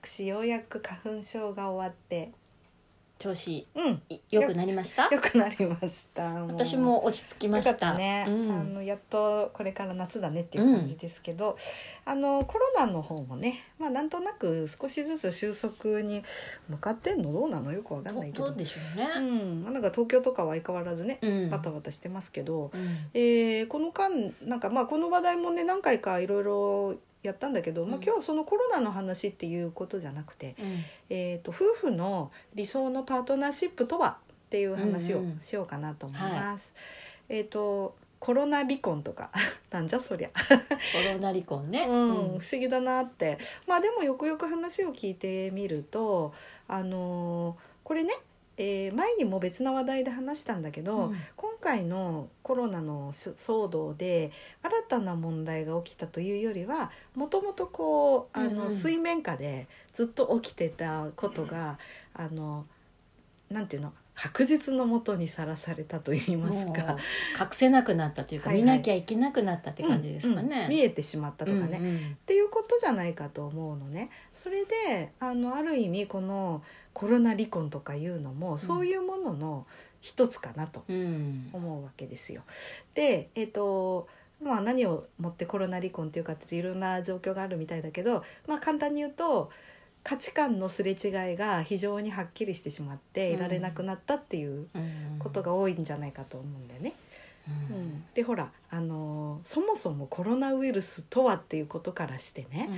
私ようやく花粉症が終わって、調子うん、い良くなりました？良くなりました。私も落ち着きました。たね、うん。あのやっとこれから夏だねっていう感じですけど、あのコロナの方もね、まあなんとなく少しずつ収束に向かってんのどうなのよくわかんないけど。どうでしょうね。うん、まあなんか東京とかは相変わらずね、うん。バタバタしてますけど、うん。えーこの間なんかまあこの話題もね何回かいろいろやったんだけど、まあうん今日はそのコロナの話っていうことじゃなくて、うん。えー、と夫婦の理想のパートナーシップとはっていう話をうんうん。しようかなと思います。えっ、とコロナ離婚とか。なんじゃそりゃ、コロナ離婚ね、うん不思議だなって。まあでもよくよく話を聞いてみるとあのーこれね、えー前にも別な話題で話したんだけど、うん。今回のコロナの騒動で新たな問題が起きたというよりはもともとこうあの、うんうん。水面下でずっと起きてたことがあのなんていうの白日のもとにさらされたといいますか。隠せなくなったというか、はいはい。見なきゃいけなくなったって感じですかね、うんうん見えてしまったとかね、うんうん。っていうことじゃないかと思うのね。それであのある意味このコロナ離婚とかいうのもそういうものの一つかなとうん。思うわけですよ。で、えっ、とまあ何をもってコロナ離婚っていうかっていろんな状況があるみたいだけど、まあ簡単に言うと価値観のすれ違いが非常にはっきりしてしまってうん。いられなくなったっていううん。ことが多いんじゃないかと思うんだよね。ううん。ん、でほらあのーそもそもコロナウイルスとはっていうことからしてね、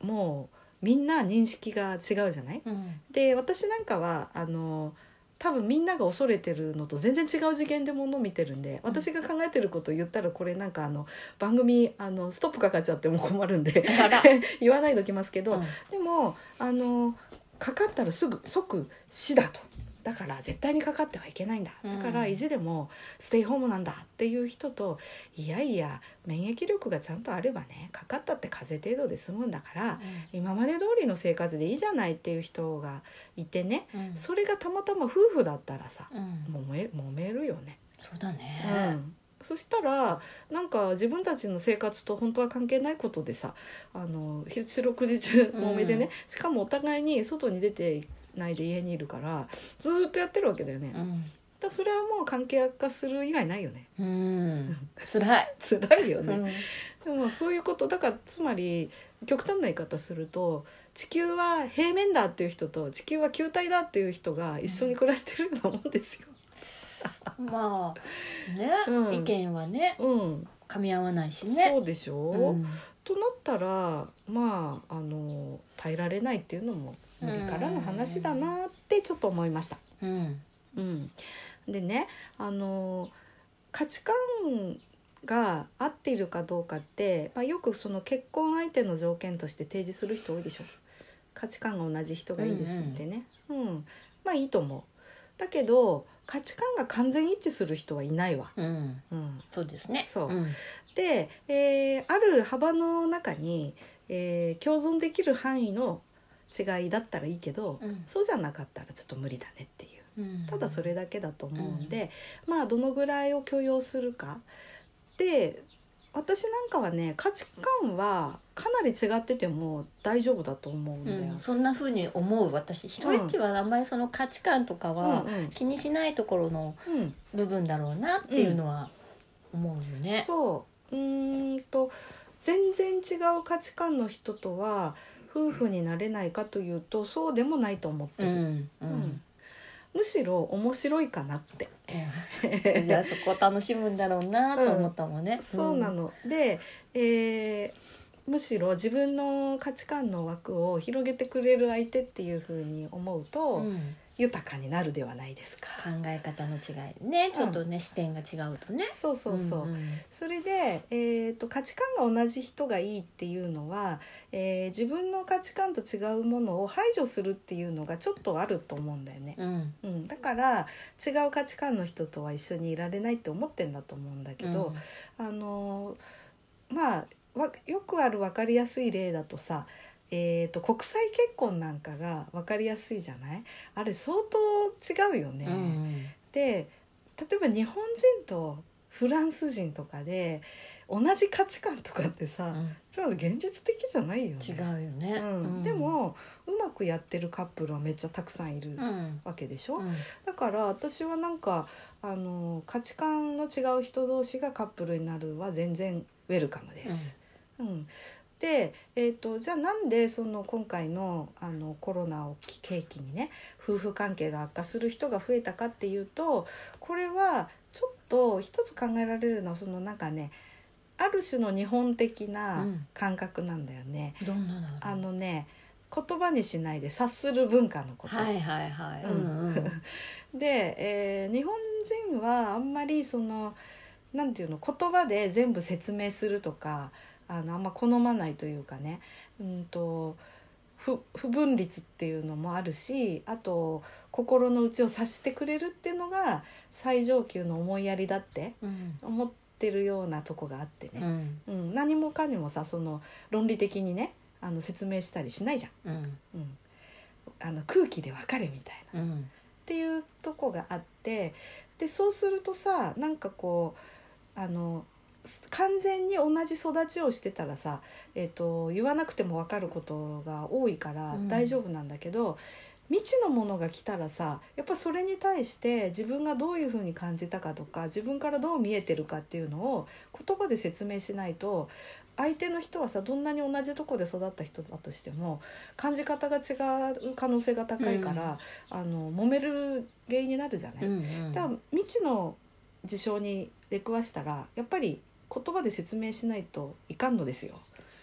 もうみんな認識が違うじゃない？うん。で私なんかはあの多分みんなが恐れてるのと全然違う次元でものを見てるんで私が考えてることを言ったらこれなんかあの番組あのストップかかっちゃっても困るんで 言わないでおきますけど、うん。でもあのかかったらすぐ即死だと。だから絶対にかかってはいけないんだ。だからうん意地でもステイホームなんだっていう人といやいや免疫力がちゃんとあればねかかったって風邪程度で済むんだから今まで通りの生活でいいじゃないっていう人がいてねうん。それがたまたま夫婦だったらさめ揉めるよね。そうだね、うん。そしたらなんか自分たちの生活と本当は関係ないことでさあの四六時中揉めでね、うんしかもお互いに外に出てないで家にいるからずーっとやってるわけだよね。うん。らそれはもう関係悪化する以外ないよね。うん。辛い、辛いよね。うん。でもそういうことだからつまり極端な言い方すると地球は平面だっていう人と地球は球体だっていう人が一緒に暮らしてるようなもんですよ。まあね、うん。意見はね。うん、噛み合わないしね。そうでしょ？うん。となったらまああの耐えられないっていうのも無理からの話だなってちょっと思いました。うん。うん、でねあの価値観が合っているかどうかって、まあ、よくその結婚相手の条件として提示する人多いでしょ。価値観が同じ人がいいですってね、うん。まあいいと思う。だけど価値観が完全一致する人はいないわ、うん。うん、そうですね。そうん。で、えーある幅の中に、えー共存できる範囲の違いだったらいいけど、うん。そうじゃなかったらちょっと無理だねっていう。うん。ただそれだけだと思うんで、まあどのぐらいを許容するか。で私なんかはね価値観はかなり違ってても大丈夫だと思うんだよ。うん、そんな風に思う私。ひろいちはあんまりその価値観とかはうん。うん。気にしないところのうん。部分だろうなっていうのは思うよね。そう。うーんと全然違う価値観の人とは夫婦になれないかというとそうでもないと思ってる、うんううん。んむしろ面白いかなって。うん。じゃあそこを楽しむんだろうなと思ったもんね。そうなの、で、えーむしろ自分の価値観の枠を広げてくれる相手っていう風に思うと、うん。豊かになるではないですか。考え方の違い。ね。ちょっとね、視点が違うとね。そうそうそう、んん。それで、えー、と価値観が同じ人がいいっていうのは、えー自分の価値観と違うものを排除するっていうのがちょっとあると思うんだよね。うん。うん、だから違う価値観の人とは一緒にいられないって思ってんだと思うんだけど、あのーまあわよくある分かりやすい例だとさ、えー、と国際結婚なんかが分かりやすいじゃない？あれ相当違うよね。うんうん。で例えば日本人とフランス人とかで同じ価値観とかってさ、うん。ちょっと現実的じゃないよね。違うよね、うん。でもうまくやってるカップルはめっちゃたくさんいるうん。わけでしょ、うん。だから私はなんかあの価値観の違う人同士がカップルになるは全然ウェルカムです。うん。で、えー、とじゃあなんでその今回のあのコロナを契機にね夫婦関係が悪化する人が増えたかっていうとこれはちょっと一つ考えられるのはそのなんかねある種の日本的なうん。感覚なんだよね。どんなの？あのね言葉にしないで察する文化のこと。はいはいはい、ううんんうん。で、えー日本人はあんまりそのなんていうの言葉で全部説明するとかあのあんま好まないというかね、うん、と不不分律っていうのもあるしあと心の内を察してくれるっていうのが最上級の思いやりだってうん。思ってるようなとこがあってうね、ん。うん。何もかにもさその論理的にねあの説明したりしないじゃん。うん。うん、あの空気で分かれみたいな。うん。っていうとこがあってでそうするとさなんかこうあのす完全に同じ育ちをしてたらさ、えー、と言わなくても分かることが多いからうん。大丈夫なんだけど、未知のものが来たらさやっぱそれに対して自分がどういうふうに感じたかとか自分からどう見えてるかっていうのを言葉で説明しないと相手の人はさどんなに同じとこで育った人だとしても感じ方が違う可能性が高いから、あの揉める原因になるじゃない。うんうん。だから未知の事象に出くわしたらやっぱり言葉で説明しないといかんのですよ。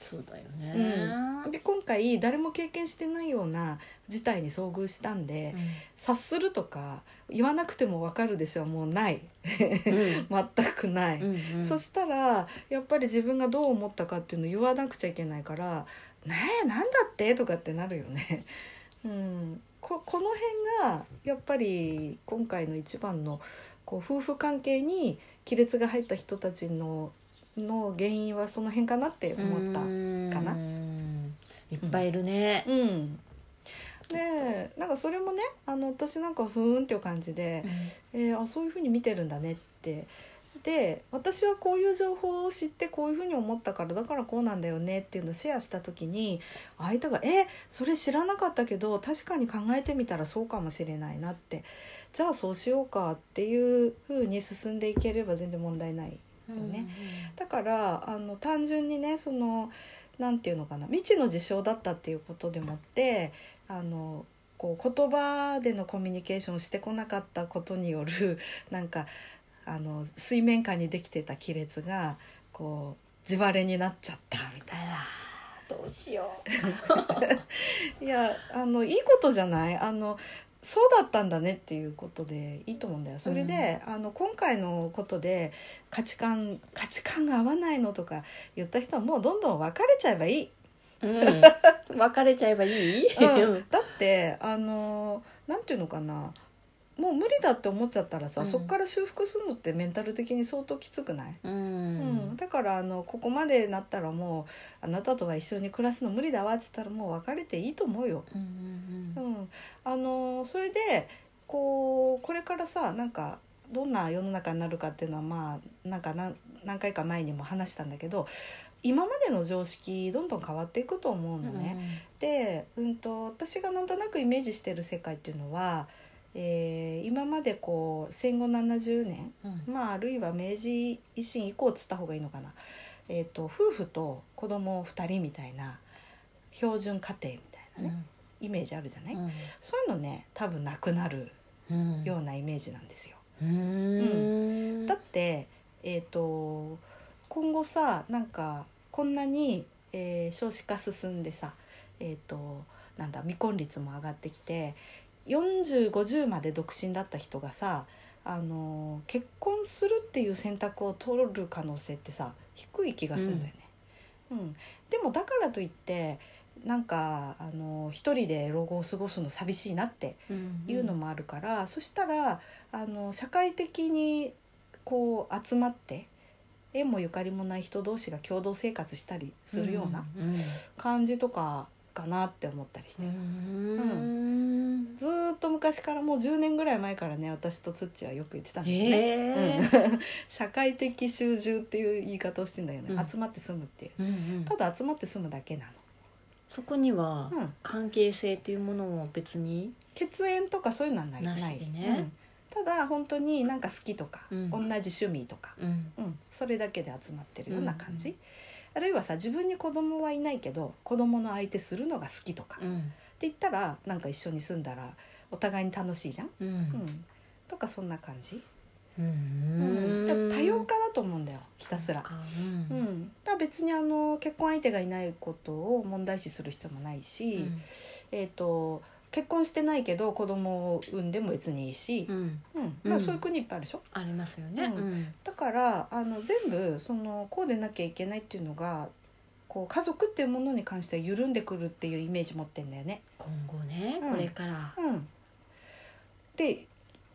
そうだよね、で今回誰も経験してないような事態に遭遇したんで、察するとか言わなくても分かるでしょうもうないうん 全くない。うんうんそしたらやっぱり自分がどう思ったかっていうのを言わなくちゃいけないから「ねえなんだって?」とかってなるよね。うん、ここの辺がやっぱり今回の一番のこう夫婦関係に亀裂が入った人たちのの原因はその辺かなって思った。かな。うん。いっぱいいるね、うん。でなんかそれもねあの私なんかふーんっていう感じで、えーあそういうふうに見てるんだねってで私はこういう情報を知ってこういうふうに思ったからだからこうなんだよねっていうのをシェアした時に相手が「えそれ知らなかったけど確かに考えてみたらそうかもしれないな」ってじゃあそうしようかっていうふうに進んでいければ全然問題ない。うんねだからあの単純にねそのなんていうのかな未知の事象だったっていうことでもってあのこう言葉でのコミュニケーションをしてこなかったことによるなんかあの水面下にできてた亀裂がこう地割れになっちゃったみたいな。どうしよ いやあのいいことじゃない？あのそうだったんだねっていうことでいいと思うんだよ。それで、あの今回のことで価値観価値観が合わないのとか言った人はもうどんどん別れちゃえばいい、う、うん、別れちゃえばいい、うん。だってあのなんていうのかな？もう無理だって思っちゃったらさ、うん。そこから修復するのってメンタル的に相当きつくない、ううん。んだからあのここまでなったらもうあなたとは一緒に暮らすの無理だわって言ったらもう別れていいと思うよ。うんうんうん、あのそれでこうこれからさなんかどんな世の中になるかっていうのはまあなんか何何回か前にも話したんだけど今までの常識どんどん変わっていくと思うのね。で、うん、と私がなんとなくイメージしてる世界っていうのは、えー今までこう戦後70年うん。まあ、あるいは明治維新以降っつった方がいいのかな、えー、と夫婦と子供2人みたいな標準家庭みたいなね、イメージあるじゃない、うん。そういうのね多分なくなるうん。ようなイメージなんですよ。うん。だって、えー、と今後さなんかこんなに、えー少子化進んでさ、えー、となんだ未婚率も上がってきて4050まで独身だった人がさあの結婚するっていう選択を取る可能性ってさ低い気がするんだよね。うん。でもだからといってなんかあの一人で老後を過ごすの寂しいなっていうのもあるから、そしたらあの社会的にこう集まって縁もゆかりもない人同士が共同生活したりするようなうん。感じとかかなって思ったりして、うん。ずーっと昔からもう10年ぐらい前からね私とつっちはよく言ってたんだよね。へえうん。社会的集中っていう言い方をしてんだよね、うん。集まって住むっていう。うんうん。ただ集まって住むだけなそこには関係性っていうものも別に？血縁とかそういうのはない。なしでね。うん。ただ本当になんか好きとか、うん。同じ趣味とか、うん。うん、それだけで集まってるような感じ、うんあるいはさ自分に子供はいないけど子供の相手するのが好きとか、ってうん言ったらなんか一緒に住んだらお互いに楽しいじゃん、ううん。ん、とかそんな感じ、ううん。多様化だと思うんだよひたすら。ううん。ん、だ別にあの結婚相手がいないことを問題視する必要もないし、うん。えー、と結婚してないけど子供を産んでも別にいいし、うん。まあ、そういう国いっぱいあるでしょ。ありますよね。だからあの全部そのこうでなきゃいけないっていうのがこう家族っていうものに関しては緩んでくるっていうイメージ持ってんだよね。今後ねうん。これから。うん、で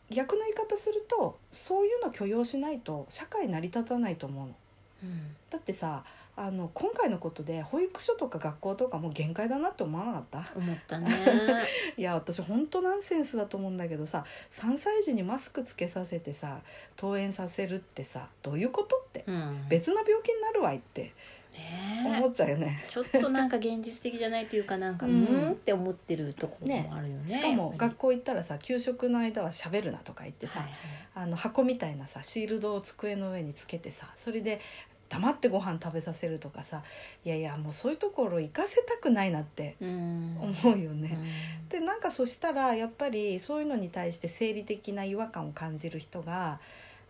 逆の言い方するとそういうの許容しないと社会成り立たないと思うの。うん。だってさあの今回のことで保育所とか学校とかもう限界だなって思わなかった？思ったね。いや私本当ナンセンスだと思うんだけどさ3歳児にマスクつけさせてさ登園させるってさどういうことって、うん。別の病気になるわいってね思っちゃうよね。ちょっとなんか現実的じゃないというかなんかう うんんって思ってるところもあるよねしかも学校行ったらさ給食の間は喋るなとか言ってさ、はいはい。あの箱みたいなさシールドを机の上につけてさそれで黙ってご飯食べさせるとかさいやいやもうそういうところ行かせたくないなってうん。思うよね。うん。でなんかそしたらやっぱりそういうのに対して生理的な違和感を感じる人が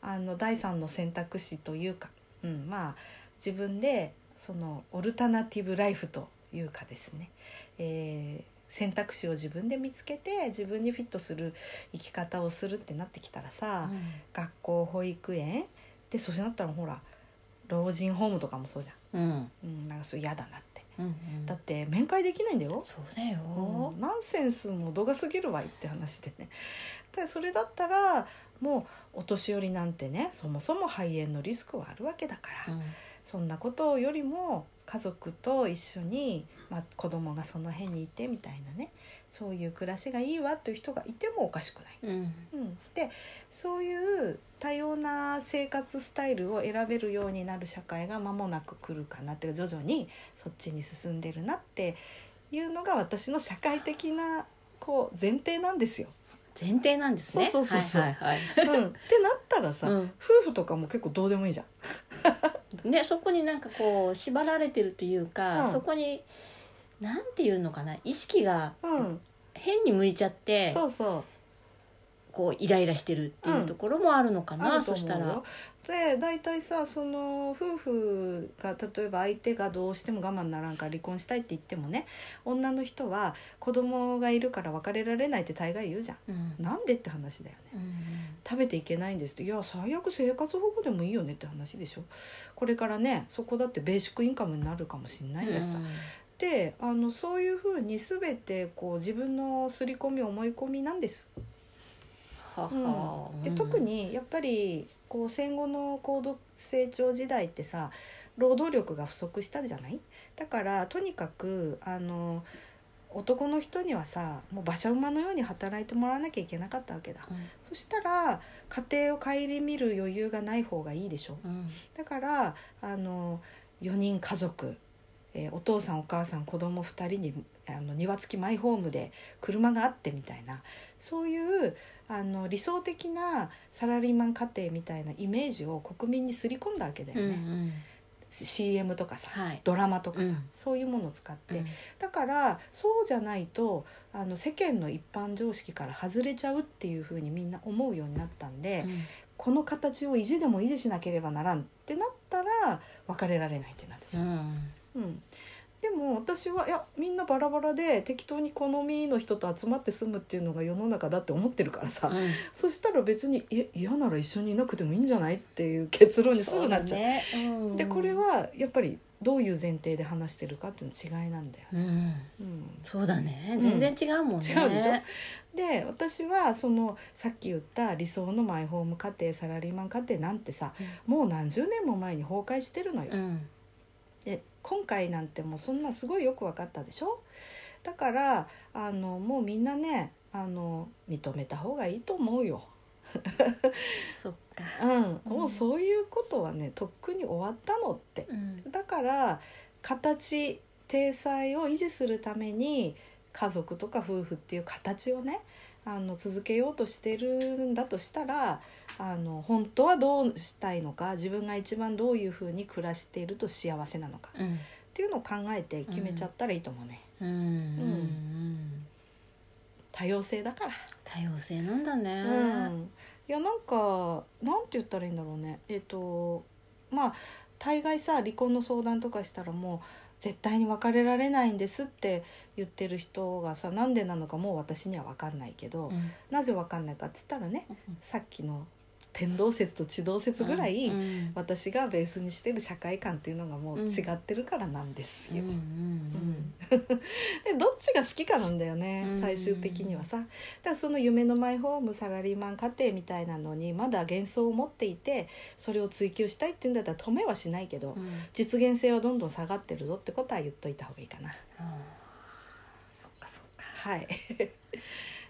あの第三の選択肢というか、うん、まあ自分でそのオルタナティブライフというかですね、えー選択肢を自分で見つけて自分にフィットする生き方をするってなってきたらさ、学校保育園でそうなったらほら老人ホームとかもそうじゃん、うん。うん、なんかそれ嫌だなって。うんうん。だって面会できないんだよ。そうだよ。うんナンセンスも度が過ぎるわいって話でね。でそれだったらもうお年寄りなんてねそもそも肺炎のリスクはあるわけだから、うん。そんなことよりも家族と一緒に、まあ、子供がその辺にいてみたいなねそういう暮らしがいいわっていう人がいてもおかしくない。うん。うん、でそういう多様な生活スタイルを選べるようになる社会が間もなく来るかなっていうか徐々にそっちに進んでるなっていうのが私の社会的なこう前提なんですよ。前提なんですね。そうそうそうそう。はいはいはうん、ってなったらさ、うん。夫婦とかも結構どうでもいいじゃん。い ねそこになんかこう縛られてるというか、うん。そこになんていうのかな意識がうん、変に向いちゃってそうそう。こうイライラしてるっていうところもあるのかな、あるとそしたら。で大体さその夫婦が例えば相手がどうしても我慢ならんから離婚したいって言ってもね女の人は子供がいるから別れられないって大概言うじゃん。うん。なんでって話だよね。うん。食べていけないんですって。いや最悪生活保護でもいいよねって話でしょ。これからねそこだってベーシックインカムになるかもしれないんだしさ、であのそういうふうに全てこう自分の刷り込み思い込みなんです。はは。で特にやっぱりこう戦後の高度成長時代ってさ労働力が不足したじゃない？だからとにかくあの男の人にはさもう馬車馬のように働いてもらわなきゃいけなかったわけだ。そしたら家庭を顧みる余裕がない方がいいでしょ。うん。うんだからあの4人家族、えーお父さんお母さん子供2人にあの庭付きマイホームで車があってみたいなそういうあの理想的なサラリーマン家庭みたいなイメージを国民にすり込んだわけだようんうね、ん CM とかさ、はい。ドラマとかさ、うん。そういうものを使って、うん。だからそうじゃないとあの世間の一般常識から外れちゃうっていうふうにみんな思うようになったんで、うん。この形を意地でも維持しなければならんってなったら別れられないってなるでしょ、うんうん。でも私はいやみんなバラバラで適当に好みの人と集まって住むっていうのが世の中だって思ってるからさ、うん。そしたら別にえ嫌なら一緒にいなくてもいいんじゃないっていう結論にすぐなっちゃう。そうだね。うん。でこれはやっぱりどういう前提で話してるかっていうの違いなんだよ。うん。うん。そうだね。うん。全然違うもんね、違うでしょ？で私はそのさっき言った理想のマイホーム家庭サラリーマン家庭なんてさもう何十年も前に崩壊してるのよ。今回なんてもうそんなすごいよく分かったでしょ？だからあのもうみんなねあの認めた方がいいと思うよ。そっか。うん、もうそういうことはねとっくに終わったのって。うん。だから形体裁を維持するために家族とか夫婦っていう形をねあの続けようとしてるんだとしたらあの本当はどうしたいのか自分が一番どういうふうに暮らしていると幸せなのかうん。っていうのを考えて決めちゃったらいいと思うね、うん。うん。多様性だから、多様性なんだね、うん、いやなんかなんて言ったらいいんだろうね。えっ、とまあ大概さ離婚の相談とかしたらもう絶対に別れられないんですって言ってる人がさなんでなのかもう私には分かんないけど、うん。なぜ分かんないかっつったらねうんさっきの天動説と地動説ぐらい、うん私がベースにしてる社会観っていうのがもう違ってるからなんですよ。うんうんでどっちが好きかなんだよね、うん最終的にはさ。だからその夢のマイホームサラリーマン家庭みたいなのにまだ幻想を持っていてそれを追求したいっていうんだったら止めはしないけど、うん。うん実現性はどんどん下がってるぞってことは言っといた方がいいかな。あー。そっかそっかはい。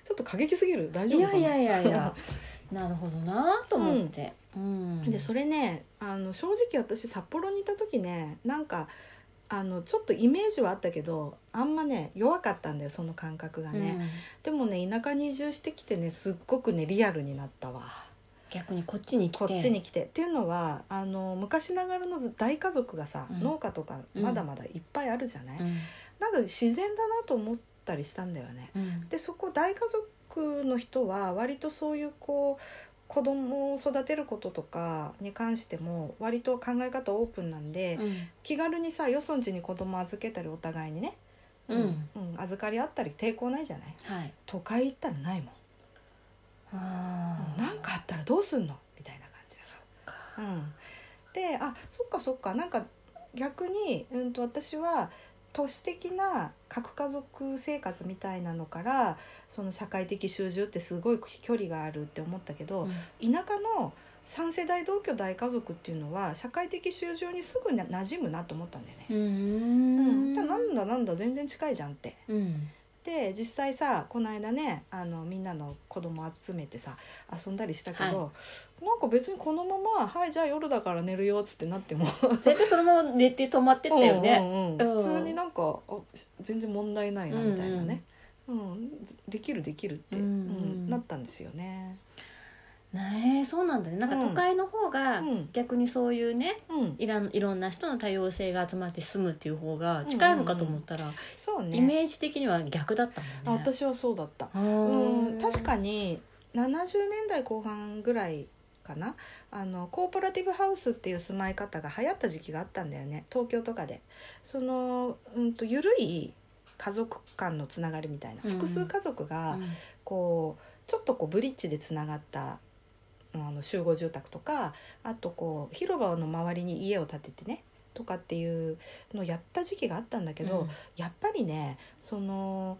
ちょっと過激すぎる？大丈夫いやいやいやいや。なるほどなと思って、うん。でそれねあの正直私札幌にいた時ねなんかあのちょっとイメージはあったけどあんまね弱かったんだよその感覚がね、でもね田舎に移住してきてねすっごくねリアルになったわ。逆にこっちに来て。こっちに来て。っていうのはあの昔ながらの大家族がさ、うん。農家とかまだまだいっぱいあるじゃない、うん。なんか自然だなと思ったりしたんだよね。うん。でそこ大家族の人は割とそういうこう子供を育てることとかに関しても割と考え方オープンなんで、うん。気軽にさよそんちに子供預けたりお互いにね、うん。うん預かりあったり抵抗ないじゃない？はい。都会行ったらないもん。あー。なんかあったらどうすんの？みたいな感じだから。うん、であそっかそっか。なんか逆に、うん、と私は都市的な核家族生活みたいなのからその社会的集中ってすごい距離があるって思ったけど、田舎の3世代同居大家族っていうのは社会的集中にすぐな馴染むなと思ったんだよね。うんううんんでなんだなんだ全然近いじゃんって。うんで実際さこの間ねあのみんなの子供集めてさ遊んだりしたけど、なんか別にこのまま「はいじゃあ夜だから寝るよ」っつってなっても。絶対そのまま寝て止まってったよね、うんうんうん。うん。普通になんかあ全然問題ないなみたいなね、うんできるできるって、うん。うんなったんですよね。ねえそうなんだね。なんか都会の方がうん。逆にそういうねうん、いらんいろんな人の多様性が集まって住むっていう方が近いのかと思ったら、そうね。イメージ的には逆だったあもんね。私はそうだった。あうーん確かに70年代後半ぐらいかな。あのコーポラティブハウスっていう住まい方が流行った時期があったんだよね。東京とかで。その、うん、と緩い家族間のつながりみたいな。うん。複数家族がうん。こうちょっとこうブリッジでつながったあの集合住宅とかあとこう広場の周りに家を建ててねとかっていうのをやった時期があったんだけど、やっぱりねその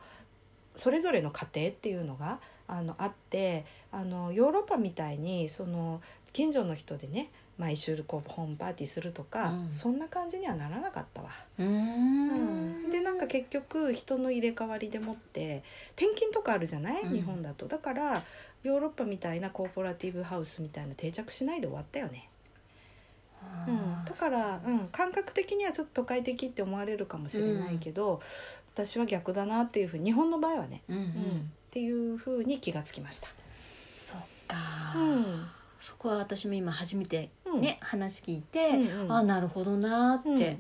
それぞれの家庭っていうのがあのあってあのヨーロッパみたいにその近所の人でね毎週こうホームパーティーするとか、うん。そんな感じにはならなかったわ。うーん。でなんか結局人の入れ替わりでもって転勤とかあるじゃない、うん。日本だと。だからヨーロッパみたいなコーポラティブハウスみたいな定着しないで終わったよね。うん、だから、うん、感覚的にはちょっと都会的って思われるかもしれないけど、私は逆だなっていうふうに日本の場合はね、うんうん。うん。っていうふうに気がつきました。そっか、うん。そこは私も今初めてうん。ね、話聞いて、うんうん。あなるほどなって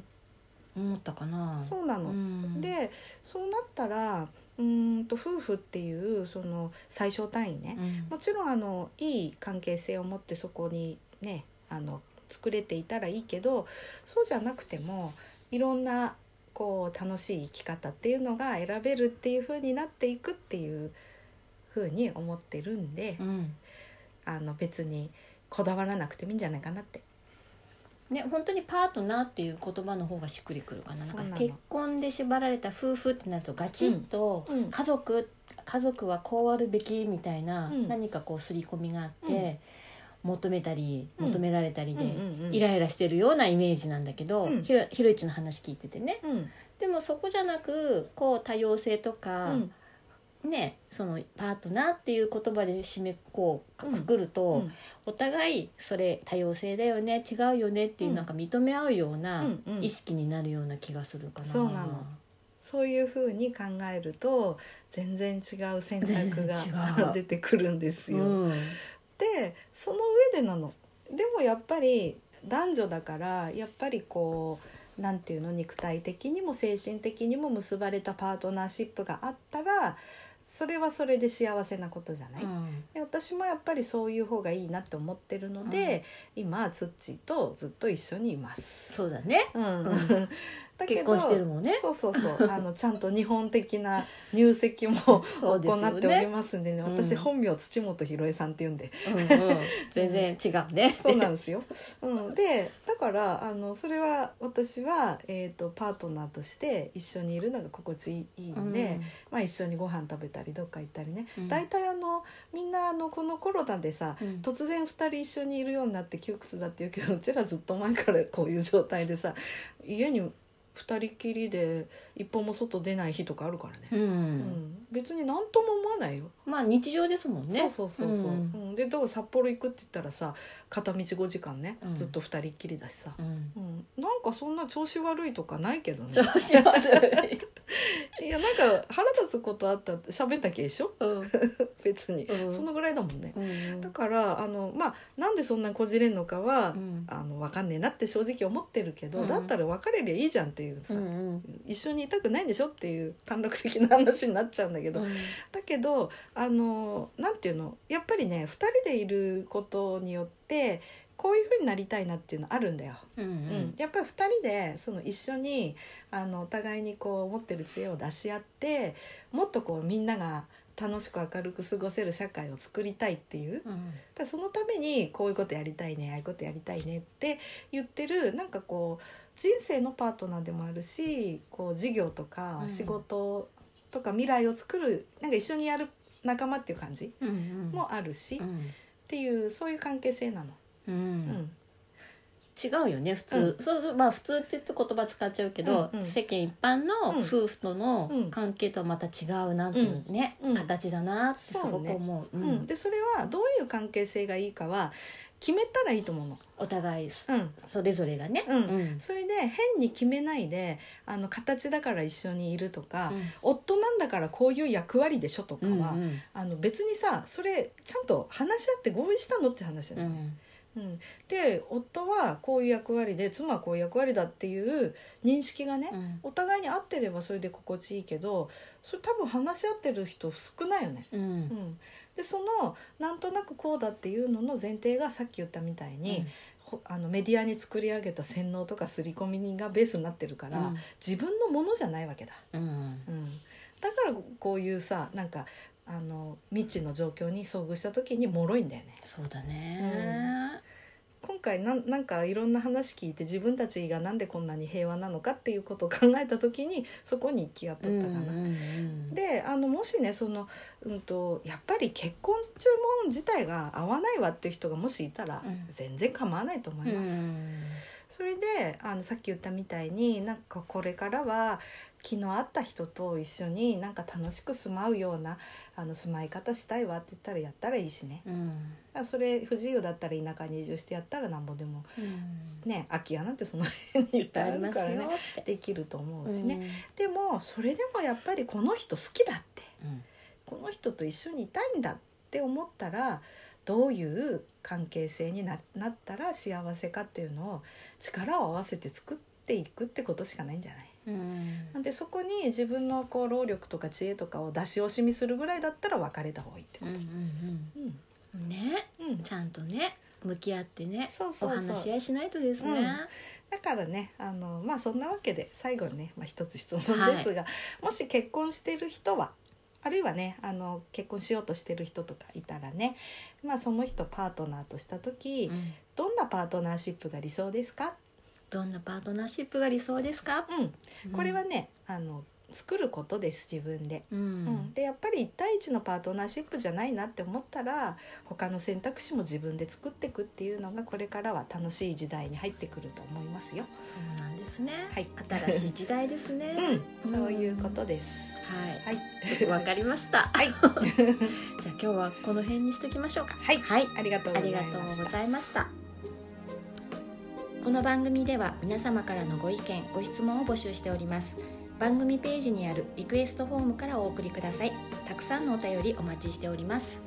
思ったかな。そうなの、ん。でそうなったらうーんと夫婦っていうその最小単位ね、うん。もちろんあのいい関係性を持ってそこにねあの作れていたらいいけどそうじゃなくてもいろんなこう楽しい生き方っていうのが選べるっていう風になっていくっていう風に思ってるんで、うん。あの別にこだわらなくてもいいんじゃないかなって。ね、本当にパートナーっていう言葉の方がしっくりくるかな。なんそうなの。か結婚で縛られた夫婦ってなるとガチッとうんうん。家族、家族はこうあるべきみたいなうん。何かこう刷り込みがあって、求めたりうん。求められたりで、うんうんうん。イライラしてるようなイメージなんだけど、うん。ひろひろいちの話聞いててね。うん。でもそこじゃなくこう多様性とか、うんねそのパートナーっていう言葉で締めこううんくくると、うん。お互いそれ多様性だよね違うよねっていううん。なんか認め合うような意識になるような気がするかな。そうなの。そういう風に考えると全然違う選択がう。出てくるんですよ。うん。でその上でなの。でもやっぱり男女だからやっぱりこうなんていうの肉体的にも精神的にも結ばれたパートナーシップがあったらそれはそれで幸せなことじゃない、うん。で私もやっぱりそういう方がいいなって思ってるので、今ツッチーとずっと一緒にいます。そうだね。うん。うんだけど結婚してるもんね。そうそうそう。あのちゃんと日本的な入籍も 行っておりますんでね。うん。私本名土本ひろえさんって言うんで。うんうん、全然違うね。そうなんですよ。うん、でだからあのそれは私は、えー、とパートナーとして一緒にいるのが心地いいんで、まあ、一緒にご飯食べたりどっか行ったりね、うん。大体あのみんなあのこのコロナでさうん。突然2人一緒にいるようになって窮屈だって言うけどうちらずっと前からこういう状態でさ家に2人きりで一歩も外出ない日とかあるからね、うん、うん別に何とも思わないよ。まあ日常ですもんね。そうそうそうそう、ううん。んでどう札幌行くって言ったらさ片道5時間ね、うん。ずっと2人っきりだしさ、うん。うん、なんかそんな調子悪いとかないけどね。調子悪い。いやなんか腹立つことあったら喋ったっけでしょ？うん。別に、うん。そのぐらいだもんね。うんだからあのまあなんでそんなこじれんのかは、うん。あの分かんねえなって正直思ってるけど、うん。だったら別れりゃいいじゃんっていうさ、うん一緒にいたくないんでしょっていう短絡的な話になっちゃうんだけど、うん。だけどあのなんていうのやっぱりね2人でいることによってこういう風になりたいなっていうのあるんだよ。うんうん。やっぱり2人でその一緒にあのお互いにこう持ってる知恵を出し合ってもっとこうみんなが楽しく明るく過ごせる社会を作りたいっていう。うん。そのためにこういうことやりたいねああいうことやりたいねって言ってるなんかこう人生のパートナーでもあるしこう事業とかうん。仕事とか未来を作るなんか一緒にやる仲間っていう感じうんうん。もあるし、っうん。ていうそういう関係性なの。ううん。ん違うよね普通、うん。そうそう。まあ普通って言って言葉使っちゃうけど、うんうん。世間一般のうん。夫婦とのうん関係とはまた違うなっていうね、うん。形だなってすごく思う。ううん。ん。でそれはどういう関係性がいいかは決めたらいいと思うの。お互いうんそれぞれがね。うんうんそれで変に決めないであの形だから一緒にいるとか、うん夫なんだからこういう役割でしょとかは、うんうんあの別にさそれちゃんと話し合って合意したのって話だよね。うんうん。で夫はこういう役割で妻はこういう役割だっていう認識がね、うん。お互いに合ってればそれで心地いいけどそれ多分話し合ってる人少ないよね。うん。うん、でそのなんとなくこうだっていうのの前提がさっき言ったみたいに、ほあのメディアに作り上げた洗脳とか刷り込みがベースになってるから、自分のものじゃないわけだ。うん、だからこういうさなんかあの未知の状況に遭遇した時に脆いんだよね。そうだね。今回なんなんかいろんな話聞いて自分たちがなんでこんなに平和なのかっていうことを考えた時にそこに行き当たったかな。うんであのもしねその、うん、とやっぱり結婚注文自体が合わないわっていう人がもしいたら、うん。全然構わないと思います。それであのさっき言ったみたいになんかこれからは昨日会った人と一緒になんか楽しく住まうようなあの住まい方したいわって言ったらやったらいいしね。うんそれ不自由だったら田舎に移住してやったらなんぼでもうん。ね空き家なんてその辺にいいっぱいあるからね。できると思うしね、うん。でもそれでもやっぱりこの人好きだって。うん。この人と一緒にいたいんだって思ったらどういう関係性にななったら幸せかっていうのを力を合わせて作っていくってことしかないんじゃない？うん。なんでそこに自分のこう労力とか知恵とかを出し惜しみするぐらいだったら別れた方がいいってこうんと。うん。うんねうん。ちゃんとね向き合ってねそうお話し合いしないとですね。だからねあのまあそんなわけで最後にね、まあ、一つ質問ですが、もし結婚してる人はあるいはねあの結婚しようとしてる人とかいたらね、まあ、その人パートナーとした時、うん。どんなパートナーシップが理想ですか、どんなパートナーシップが理想ですか、うん、これはね、あの作ることです自分で。うん、うん、でやっぱり1対1のパートナーシップじゃないなって思ったら他の選択肢も自分で作っていくっていうのがこれからは楽しい時代に入ってくると思いますよ。そうなんですね、はい新しい時代ですね うん、そういうことです。はいはい、わかりました。はい、じゃあ今日はこの辺にしときましょうか。はいはい、ありがとうごありざいました。がとうございました。この番組では皆様からのご意見、ご質問を募集しております。番組ページにあるリクエストフォームからお送りください。たくさんのお便りお待ちしております。